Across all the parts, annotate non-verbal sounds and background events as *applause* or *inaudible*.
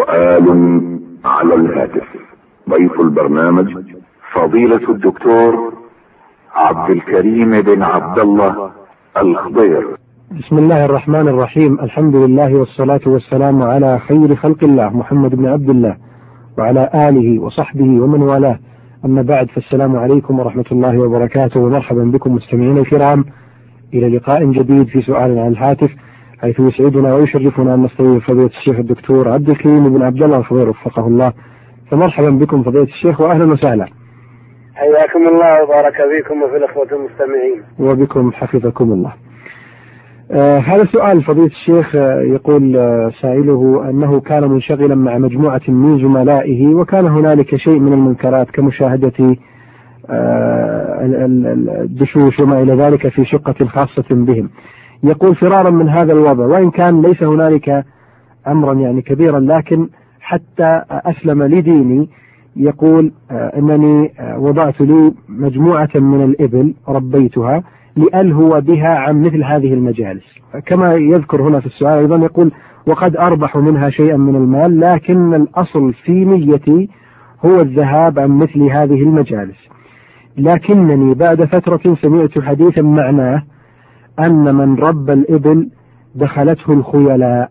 سؤال على الهاتف. ضيف البرنامج فضيلة الدكتور عبد الكريم بن عبد الله الخضير. بسم الله الرحمن الرحيم. الحمد لله والصلاة والسلام على خير خلق الله محمد بن عبد الله وعلى آله وصحبه ومن والاه. أما بعد فالسلام عليكم ورحمة الله وبركاته. ومرحبا بكم مستمعينا الكرام. إلى لقاء جديد في سؤال عن الهاتف. حيث يسعدنا ويشرفنا أن نستضيف فضيلة الشيخ الدكتور عبد الكريم بن عبد الله الخضير وفقه الله. فمرحبا بكم فضيلة الشيخ وأهلا وسهلا. حياكم الله وبارك فيكم وفي الأخوة المستمعين. وبكم حفظكم الله. آه هذا سؤال فضيلة الشيخ آه يقول آه سائله أنه كان منشغلا مع مجموعة من زملائه وكان هنالك شيء من المنكرات كمشاهدة آه، الدشوش وما إلى ذلك في شقة خاصة بهم. يقول فرارا من هذا الوضع وإن كان ليس هنالك أمرا يعني كبيرا لكن حتى أسلم لديني يقول آه، أنني آه، وضعت لي مجموعة من الإبل ربيتها لألهو بها عن مثل هذه المجالس. كما يذكر هنا في السؤال أيضا يقول وقد أربح منها شيئا من المال لكن الأصل في نيتي هو الذهاب عن مثل هذه المجالس. لكنني بعد فترة سمعت حديثا معناه أن من رب الإبل دخلته الخيلاء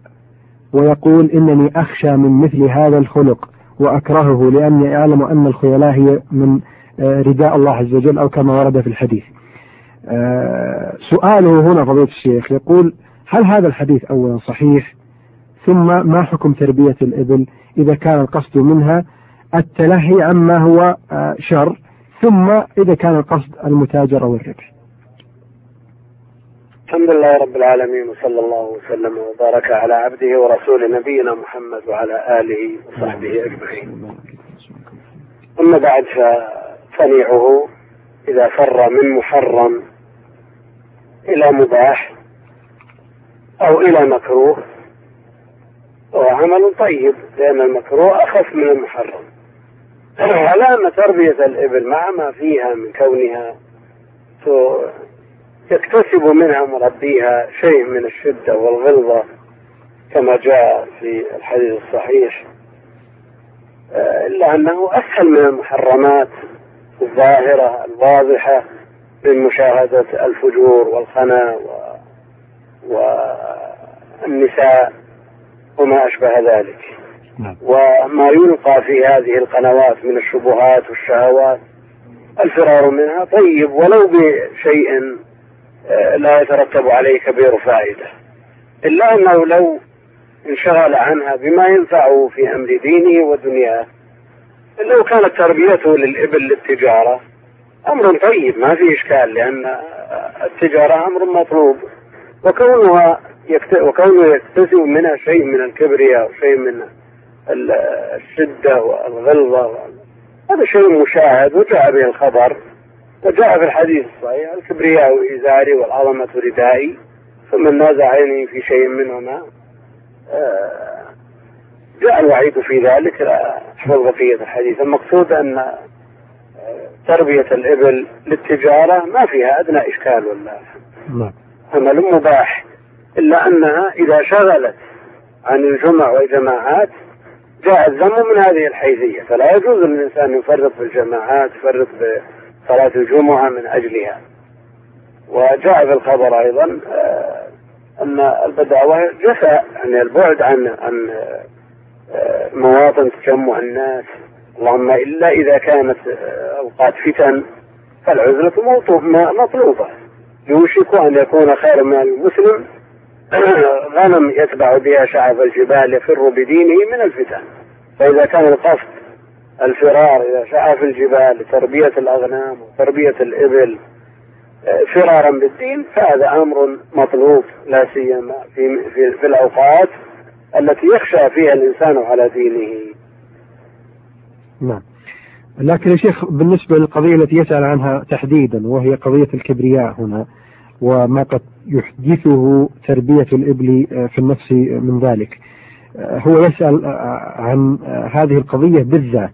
ويقول إنني أخشى من مثل هذا الخلق وأكرهه لأني أعلم أن الخيلاء هي من آه، رداء الله عز وجل أو كما ورد في الحديث. آه، سؤاله هنا فضيلة الشيخ يقول هل هذا الحديث أولا صحيح؟ ثم ما حكم تربية الإبل؟ إذا كان القصد منها التلهي عما هو آه، شر ثم إذا كان القصد المتاجرة والربح. الحمد لله رب العالمين وصلى الله وسلم وبارك على عبده ورسوله نبينا محمد وعلى آله وصحبه أجمعين. أما بعد فصنيعه إذا فر من محرم إلى مباح أو إلى مكروه هو عمل طيب لأن المكروه أخف من المحرم. *clears throat* على أن تربية الإبل مع ما فيها من كونها يكتسب منها مربيها شيء من الشدة والغلظة كما جاء في الحديث الصحيح آه، إلا أنه أسهل من المحرمات الظاهرة الواضحة من مشاهدة الفجور والخنا و... والنساء وما أشبه ذلك نعم. وما يلقى في هذه القنوات من الشبهات والشهوات الفرار منها طيب ولو بشيء لا يترتب عليه كبير فائدة. إلا أنه لو انشغل عنها بما ينفعه في أمر دينه ودنياه لو كانت تربيته للإبل للتجارة أمر طيب ما في إشكال لأن التجارة أمر مطلوب وكونها يكت... وكونه يكتسب منها شيء من الكبرياء وشيء من الشدة والغلظة هذا شيء مشاهد وجاء به الخبر. وجاء في الحديث الصحيح الكبرياء إزاري والعظمة ردائي ثم نازعني في شيء منهما. آه، جاء الوعيد في ذلك لا أحفظ بقية الحديث. المقصود أن آه، تربية الإبل للتجارة ما فيها أدنى إشكال ولا نعم. عمل مباح إلا أنها إذا شغلت عن الجمع والجماعات جاء الذم من هذه الحيثية. فلا يجوز للإنسان يفرط في الجماعات يفرط بصلاة الجمعة من أجلها. وجاء في الخبر أيضا آه، أن البداوة جفاء يعني البعد عن عن آه، مواطن تجمع الناس. اللهم إلا إذا كانت آه، أوقات فتن فالعزلة مطلوبة. يوشك أن يكون خير من المسلم. *coughs* غنم يتبع بها شعب الجبال يفر بدينه من الفتن. فإذا كان القصد الفرار إذا شعف الجبال لتربية الأغنام وتربية الإبل آه، فرارا بالدين فهذا أمر مطلوب لا سيما في, في, في الأوقات التي يخشى فيها الإنسان على دينه. نعم. لكن يا شيخ بالنسبة للقضية التي يسأل عنها تحديدا وهي قضية الكبرياء هنا وما قد يحدثه تربية الإبل آه، في النفس من ذلك. هو يسأل عن هذه القضية بالذات.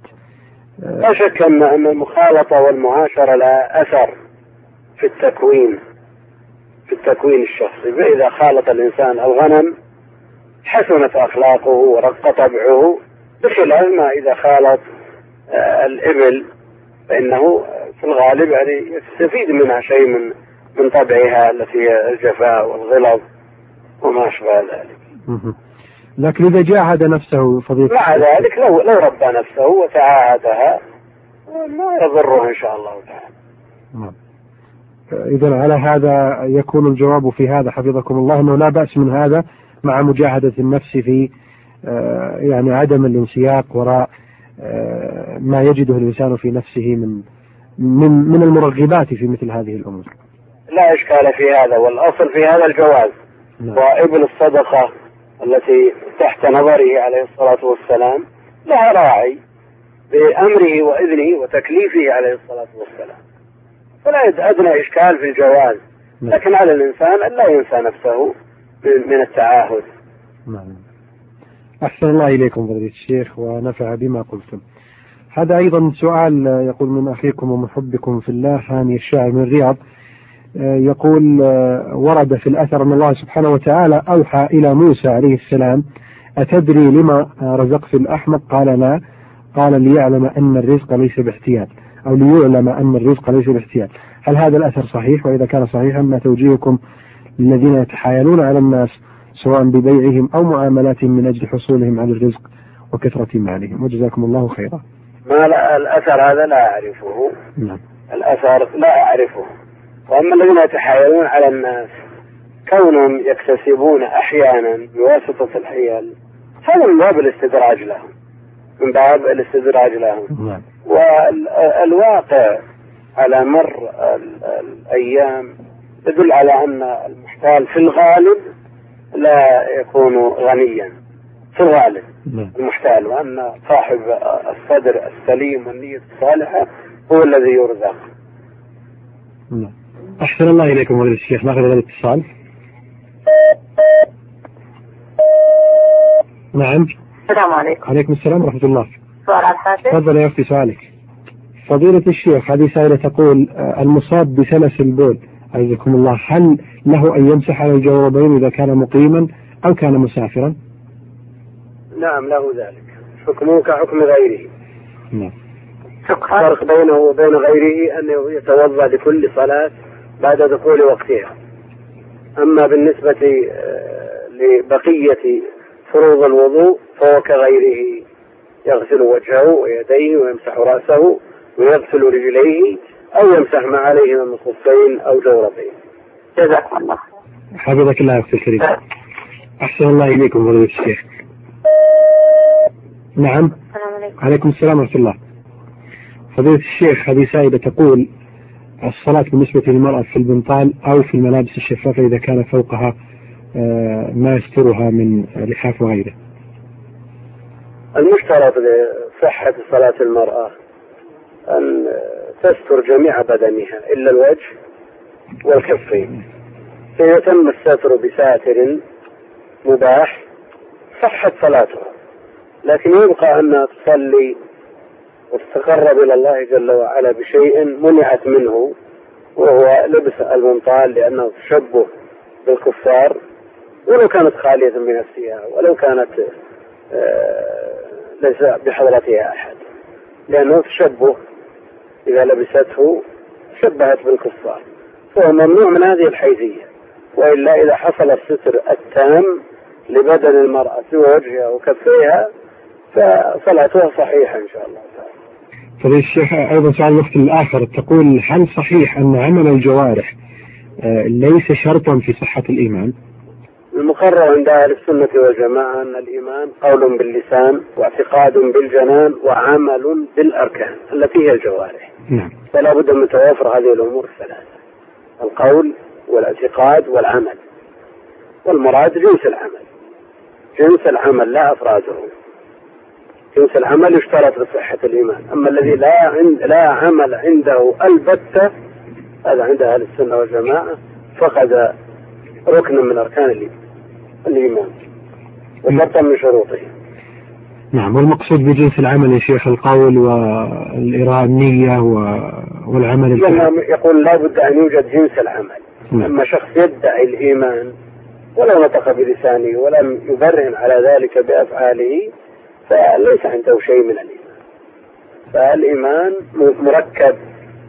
لا شك أن المخالطة والمعاشرة لها أثر في التكوين في التكوين الشخصي. فإذا خالط الإنسان الغنم حسنت أخلاقه ورق طبعه. بخلاف ما إذا خالط آه، الإبل فإنه في الغالب يعني يستفيد منها شيء من من طبعها التي هي الجفاء والغلظ وما أشبه ذلك. لكن إذا جاهد نفسه فضيلة مع ذلك لو لو ربى نفسه وتعاهدها ما يضره إن شاء الله تعالى. نعم. إذا على هذا يكون الجواب في هذا حفظكم الله أنه لا بأس من هذا مع مجاهدة النفس في آه، يعني عدم الانسياق وراء آه، ما يجده الإنسان في نفسه من من من المرغبات في مثل هذه الأمور. لا إشكال في هذا والأصل في هذا الجواز نعم. وابن الصدقة التي تحت نظره عليه الصلاة والسلام لها راعي بأمره وإذنه وتكليفه عليه الصلاة والسلام. فلا أدنى إشكال في الجواز. نعم. لكن على الإنسان أن لا ينسى نفسه من التعاهد. نعم. أحسن الله إليكم فضيلة الشيخ ونفع بما قلتم. هذا أيضا سؤال يقول من أخيكم ومحبكم في الله هاني الشاعر من الرياض يقول ورد في الأثر أن الله سبحانه وتعالى أوحى إلى موسى عليه السلام أتدري لما رزقت الأحمق؟ قال لا. قال ليعلم أن الرزق ليس باحتيال. أو ليعلم أن الرزق ليس باحتيال. هل هذا الأثر صحيح؟ وإذا كان صحيحا ما توجيهكم للذين يتحايلون على الناس سواء ببيعهم أو معاملاتهم من أجل حصولهم على الرزق وكثرة مالهم. وجزاكم الله خيرا. ما لا الأثر هذا لا أعرفه. نعم. الأثر لا أعرفه. وأما الذين يتحايلون على الناس كونهم يكتسبون أحيانا بواسطة الحيل هذا من باب الاستدراج لهم من باب الاستدراج لهم. والواقع على مر الأيام يدل على أن المحتال في الغالب لا يكون غنيا في الغالب نعم. المحتال وأن صاحب الصدر السليم والنية الصالحة هو الذي يرزق نعم. أحسن الله إليكم فضيلة الشيخ نأخذ هذا الاتصال. نعم. السلام عليكم. عليكم السلام ورحمة الله. سؤال تفضل يا أختي سؤالك. فضيلة الشيخ هذه سائلة تقول آه، المصاب بسلس البول عزكم الله هل له أن يمسح على الجوربين إذا كان مقيما أو كان مسافرا؟ نعم له ذلك. حكمه كحكم غيره. نعم. الفرق بينه وبين غيره أنه يتوضأ لكل صلاة بعد دخول وقتها. أما بالنسبة آه، لبقية فروض الوضوء فهو كغيره يغسل وجهه ويديه ويمسح رأسه ويغسل رجليه أو يمسح ما عليه من الخفين أو جوربين. جزاكم الله. حفظك الله يا أختي الكريم. أحسن الله إليكم فضيلة الشيخ. نعم. السلام عليكم. عليكم السلام ورحمة الله. فضيلة الشيخ هذه سائدة تقول الصلاة بالنسبة للمرأة في البنطال أو في الملابس الشفافة إذا كان فوقها آه، ما يسترها من لحاف وغيره. المشترط لصحة صلاة المرأة أن تستر جميع بدنها إلا الوجه والكفين. إذا تم الستر بساتر مباح صحت صلاتها. لكن يبقى أنها تصلي وتتقرب إلى الله جل وعلا بشيء منعت منه وهو لبس المنطال لأنه تشبه بالكفار ولو كانت خالية بنفسها ولو كانت آه، ليس بحضرتها أحد. لأنه تشبه إذا لبسته شبهت بالكفار. فهو ممنوع من هذه الحيثية. وإلا إذا حصل الستر التام لبدن المرأة في وجهها وكفيها فصلاتها صحيحة إن شاء الله. فضيلة الشيخ أيضا سؤال الوقت الآخر. تقول هل صحيح أن عمل الجوارح آه، ليس شرطا في صحة الإيمان؟ المقرر عند أهل السنة والجماعة أن الإيمان قول باللسان واعتقاد بالجنان وعمل بالأركان التي هي الجوارح. نعم. فلا بد من توافر هذه الأمور الثلاثة القول والاعتقاد والعمل. والمراد جنس العمل. جنس العمل لا أفراده. جنس العمل يشترط لصحة الإيمان. أما الذي لا عند لا عمل عنده البتة هذا عند أهل السنة والجماعة فقد ركنا من أركان الإيمان وشرطا من شروطه. نعم والمقصود بجنس العمل يا شيخ القول والإراءة النية والعمل الفعل يقول لا بد أن يوجد جنس العمل. نعم. أما شخص يدعي الإيمان ولو نطق بلسانه ولم يبرهن على ذلك بأفعاله فليس عنده شيء من الإيمان. فالإيمان مركب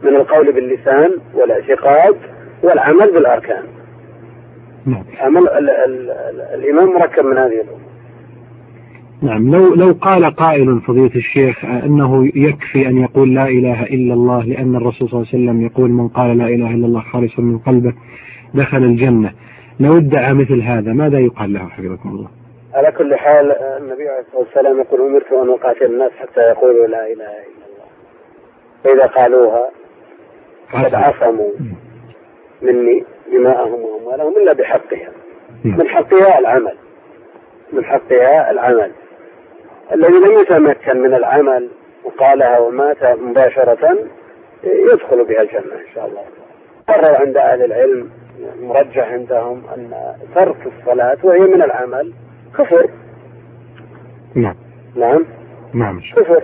من القول باللسان والاعتقاد والعمل بالأركان. نعم. عمل ال ال ال الإيمان مركب من هذه الأمور. نعم. لو لو قال قائل فضيلة الشيخ أنه يكفي أن يقول لا إله إلا الله لأن الرسول صلى الله عليه وسلم يقول من قال لا إله إلا الله خالصا من قلبه دخل الجنة. لو ادعى مثل هذا ماذا يقال له حفظكم الله؟ على كل حال النبي عليه الصلاة والسلام يقول أمرت أن أقاتل الناس حتى يقولوا لا إله إلا الله. فإذا قالوها فقد عصموا مني دماءهم وأموالهم إلا بحقها. نعم. من حقها العمل. من حقها العمل. الذي لم يتمكن من العمل وقالها ومات مباشرة يدخل بها الجنة إن شاء الله. قرر عند أهل العلم مرجح عندهم أن ترك الصلاة وهي من العمل. كفر؟ نعم. نعم. نعم. كفر.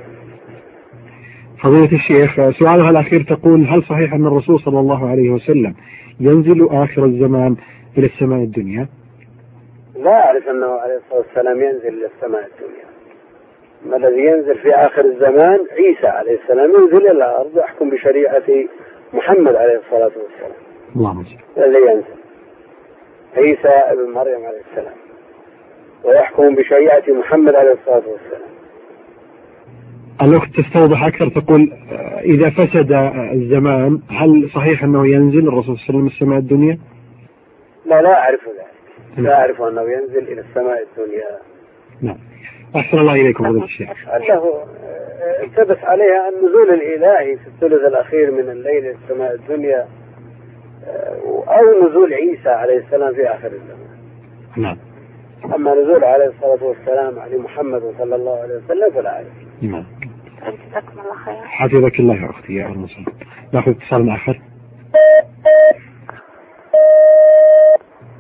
فضيلة الشيخ سؤالها الأخير تقول هل صحيح أن الرسول صلى الله عليه وسلم ينزل آخر الزمان إلى السماء الدنيا؟ لا أعرف أنه عليه الصلاة والسلام ينزل إلى السماء الدنيا. ما الذي ينزل في آخر الزمان؟ عيسى عليه السلام ينزل إلى الأرض يحكم بشريعة محمد عليه الصلاة والسلام. اللهم الذي ينزل. عيسى ابن مريم عليه السلام. ويحكم بشريعة محمد عليه الصلاة والسلام. الأخت تستوضح أكثر تقول آه، إذا فسد آه، الزمان هل صحيح أنه ينزل؟ الرسول صلى الله عليه وسلم السماء الدنيا؟ لا لا أعرف ذلك. لا أعرف أنه ينزل إلى السماء الدنيا. نعم. أحسن الله إليكم فضيلة الشيخ أنه آه، التبس عليها النزول الإلهي في الثلث الأخير من الليل إلى السماء الدنيا أو نزول عيسى عليه السلام في آخر الزمان. نعم. أما نزول عليه الصلاة والسلام على محمد صلى الله عليه وسلم فلا أعرف. نعم. جزاكم الله خير حفظك الله يا أختي يا أهلا وسهلا نأخذ اتصال آخر.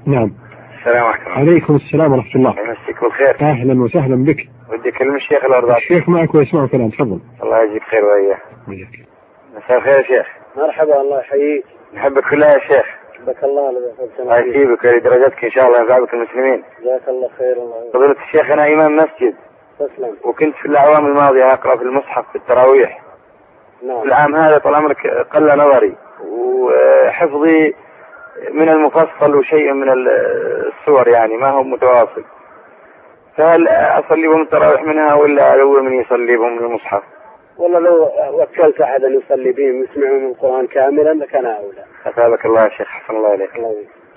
نعم. السلام عليكم. عليكم السلام ورحمة الله. يمسيك بالخير أهلا وسهلا بك. ودي أكلم الشيخ الارضاء الشيخ معك ويسمع كلام تفضل. الله يجزيك خير وإياه وياك. مساء الخير يا شيخ. مرحبا الله يحييك. نحبك كلها يا شيخ. بك الله الله فيه يسيبك ودرجتك إن شاء الله ينفع بك المسلمين. جزاك الله خير. فضيلة الشيخ أنا إمام مسجد. تسلم. وكنت في الأعوام الماضية أقرأ في المصحف في التراويح. نعم. العام هذا طال عمرك قل نظري. وحفظي من المفصل وشيء من الصور يعني ما هو متواصل. فهل اصلي بهم التراويح منها ولا اول من يصلي بهم المصحف؟ والله لو وكلت أحدا يصلي بهم يسمعون القرآن كاملا لكان أولى. أثابك الله يا شيخ حسن الله إليك.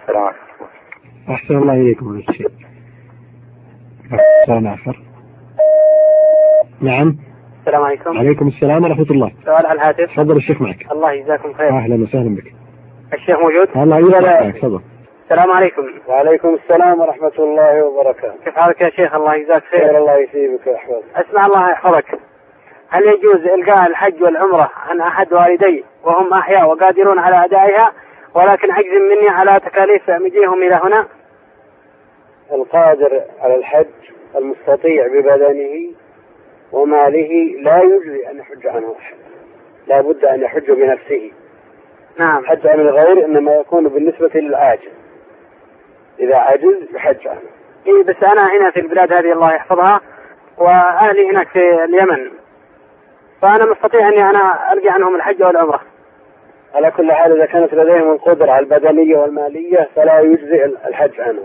السلام عليكم. أحسن الله إليكم فضيلة الشيخ اتصال آخر. نعم. السلام عليكم. عليكم السلام ورحمة الله. سؤال على الهاتف. تفضل الشيخ معك. الله يجزاكم خير. أهلا وسهلا بك. الشيخ موجود؟ الله معك تفضل. السلام عليكم. وعليكم السلام ورحمة الله وبركاته. كيف حالك يا شيخ؟ الله يجزاك خير. خير الله يثيبك ويحفظك. أسمع الله يحفظك. هل يجوز إلقاء الحج والعمرة عن أحد والدي وهم أحياء وقادرون على أدائها؟ ولكن عجز مني على تكاليف مجيئهم إلى هنا. القادر على الحج المستطيع ببدنه وماله لا يجزي أن يحج عنه أحد لا بد أن يحج بنفسه. نعم. حج عن الغير إنما يكون بالنسبة للعاجز إذا عجز يحج عنه. إيه بس أنا هنا في البلاد هذه الله يحفظها وأهلي هناك في اليمن. فأنا مستطيع أني أنا ألقي عنهم الحج والعمرة على كل حال إذا كانت لديهم القدرة البدنية والمالية فلا يجزي الحج عنهم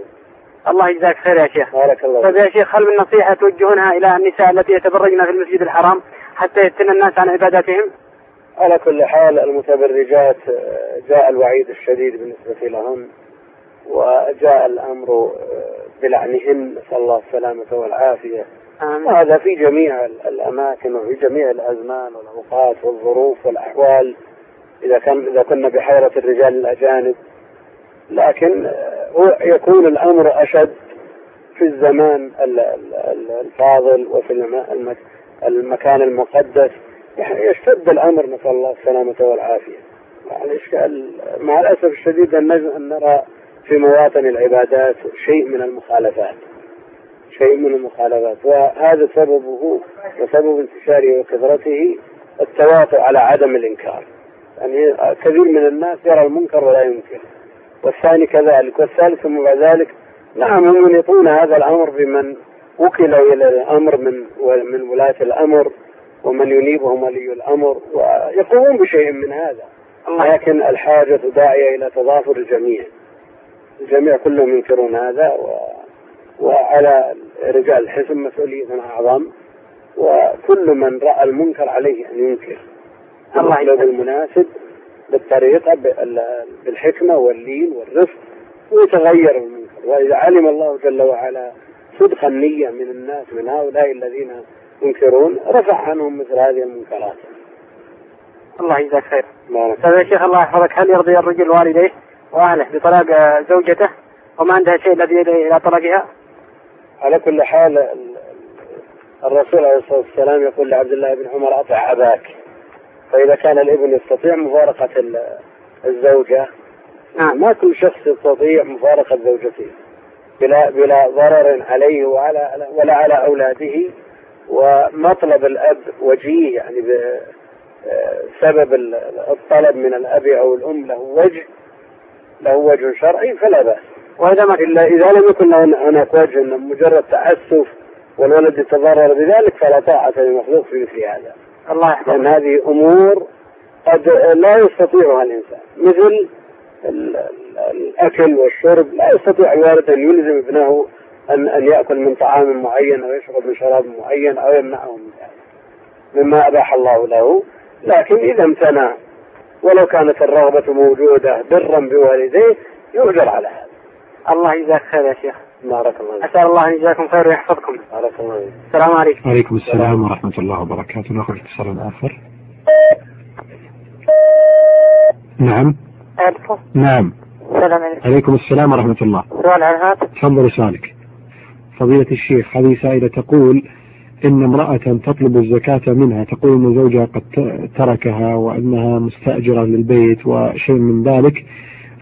الله يجزاك خير يا شيخ بارك الله طيب. يا شيخ هل من نصيحة توجهونها إلى النساء التي يتبرجن في المسجد الحرام حتى يفتن الناس عن عباداتهم؟ على كل حال المتبرجات آه، جاء الوعيد الشديد بالنسبة لهم وجاء الأمر بلعنهن نسأل الله السلامة والعافية. آمين. وهذا في جميع ال- الأماكن وفي جميع الأزمان والأوقات والظروف والأحوال. إذا كان إذا كنا بحيرة الرجال الأجانب. لكن آه، يكون الأمر أشد في الزمان ال- ال- ال- الفاضل وفي الم- الم- المكان المقدس. يعني يشتد الأمر نسأل الله السلامة والعافية. مع الإشكال مع الأسف الشديد أن نرى في مواطن العبادات شيء من المخالفات. شيء من المخالفات. وهذا سببه وسبب انتشاره وكثرته التواطؤ على عدم الإنكار. يعني كثير من الناس يرى المنكر ولا ينكر. والثاني كذلك والثالث ثم بعد ذلك نعم هم يطون هذا الأمر بمن وكلوا إلى الأمر من من ولاة الأمر ومن ينيبهم ولي الأمر ويقومون بشيء من هذا. لكن الحاجة داعية إلى تضافر الجميع. الجميع كلهم ينكرون هذا و... وعلى رجال الحزب مسؤولية أعظم. وكل من رأى المنكر عليه أن ينكر. الله المناسب بالطريقة بالحكمة واللين والرفق ويتغير المنكر. وإذا علم الله جل وعلا صدق النية من الناس من هؤلاء الذين ينكرون رفع عنهم مثل هذه المنكرات. الله يجزاك خير. طيب يا شيخ الله يحفظك. هل يرضي الرجل والديه؟ واهله بطلاق زوجته وما عندها شيء الذي يدعي إلى طلاقها؟ على كل حال الرسول عليه الصلاة والسلام يقول لعبد الله بن عمر أطع أباك. فإذا كان الإبن يستطيع مفارقة الزوجة نعم. ما كل شخص يستطيع مفارقة زوجته بلا بلا ضرر عليه وعلى ولا على أولاده. ومطلب الأب وجيه يعني سبب الطلب من الأب أو الأم له وجه. له وجه شرعي فلا بأس. وإذا ما إلا إذا لم يكن هناك وجه مجرد تعسف والولد يتضرر بذلك فلا طاعة للمخلوق في مثل هذا. الله يحفظك. لأن هذه أمور قد لا يستطيعها الإنسان. مثل الأكل والشرب لا يستطيع الوالد أن يلزم ابنه أن أن يأكل من طعام معين أو يشرب من شراب معين أو يمنعه من ذلك. مما أباح الله له. لكن إذا امتنع ولو كانت الرغبة موجودة برا بوالديه يؤجر على هذا. الله يجزاك خير يا شيخ. بارك الله أسأل الله أن يجزاكم خير ويحفظكم. بارك الله السلام عليكم. وعليكم السلام ورحمة الله وبركاته. نأخذ اتصال آخر. نعم. نعم. السلام عليكم. عليكم السلام ورحمة الله. سؤال عن هذا. تفضل سؤالك. فضيلة الشيخ هذه سائلة تقول إن امرأة تطلب الزكاة منها تقول أن زوجها قد تركها وأنها مستأجرة للبيت وشيء من ذلك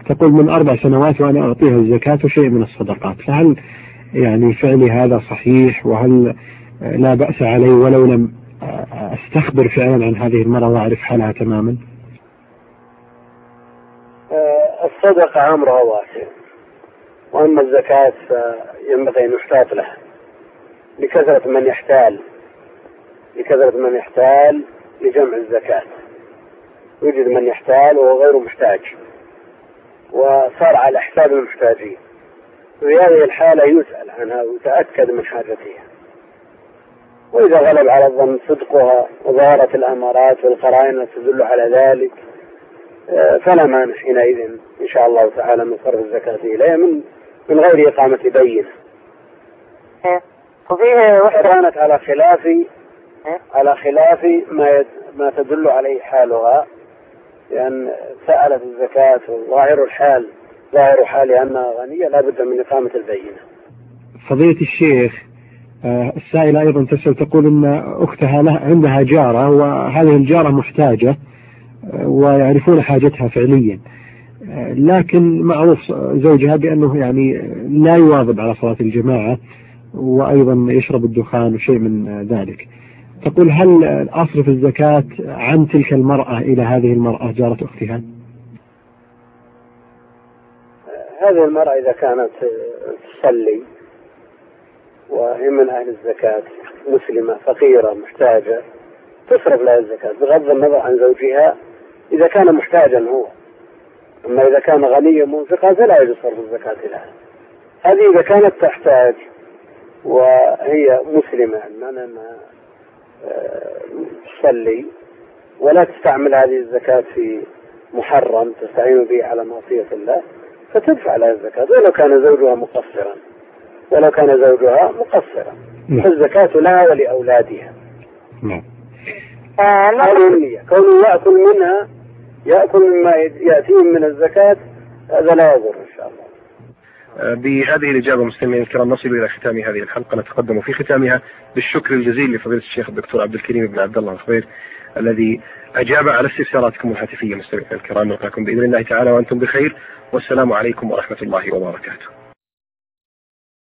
تقول من أربع سنوات وأنا أعطيها الزكاة وشيء من الصدقات. فهل يعني فعلي هذا صحيح؟ وهل لا بأس علي ولو لم أستخبر فعلا عن هذه المرأة وأعرف حالها تماما؟ الصدقة أمرها واسع وأما الزكاة فينبغي أن يحتاط لها. لكثرة من يحتال لكثرة من يحتال لجمع الزكاة. يوجد من يحتال وهو غير محتاج وصار على حساب المحتاجين. في هذه الحالة يسأل عنها ويتأكد من حاجتها. وإذا غلب على الظن صدقها وظهرت الأمارات والقرائن تدل على ذلك آه، فلا مانع حينئذ إن شاء الله تعالى من صرف الزكاة إليها من من غير إقامة بينة. وفيه وحدة كانت على خلاف إيه. على خلاف ما ما تدل عليه حالها لأن سألت الزكاة وظاهر الحال ظاهر حالها أنها غنية لا بد من إقامة البينة. فضيلة الشيخ آه، السائلة أيضا تسأل تقول أن أختها لها عندها جارة وهذه الجارة محتاجة آه، ويعرفون حاجتها فعليا. آه، لكن معروف زوجها بأنه يعني لا يواظب على صلاة الجماعة. وأيضا يشرب الدخان وشيء من ذلك. تقول هل أصرف الزكاة عن تلك المرأة إلى هذه المرأة جارة أختها؟ هذه المرأة إذا كانت تصلي وهي من أهل الزكاة مسلمة فقيرة محتاجة تصرف لها الزكاة بغض النظر عن زوجها إذا كان محتاجا هو. أما إذا كان غنيا منفقا فلا يجوز صرف الزكاة لها. هذه إذا كانت تحتاج وهي مسلمة بمعنى أنها تصلي ولا تستعمل هذه الزكاة في محرم تستعين به على معصية الله فتدفع لها الزكاة. ولو كان زوجها مقصرا ولو كان زوجها مقصرا. نعم. فالزكاة لها ولأولادها. نعم. هذه النية كونه يأكل منها يأكل مما يأتيهم من الزكاة هذا لا يضر إن شاء الله. بهذه الإجابة مستمعينا الكرام نصل إلى ختام هذه الحلقة. نتقدم في ختامها بالشكر الجزيل لفضيلة الشيخ الدكتور عبد الكريم بن عبد الله الخبير الذي أجاب على استفساراتكم الهاتفية مستمعينا الكرام. نلقاكم بإذن الله تعالى وأنتم بخير. والسلام عليكم ورحمة الله وبركاته.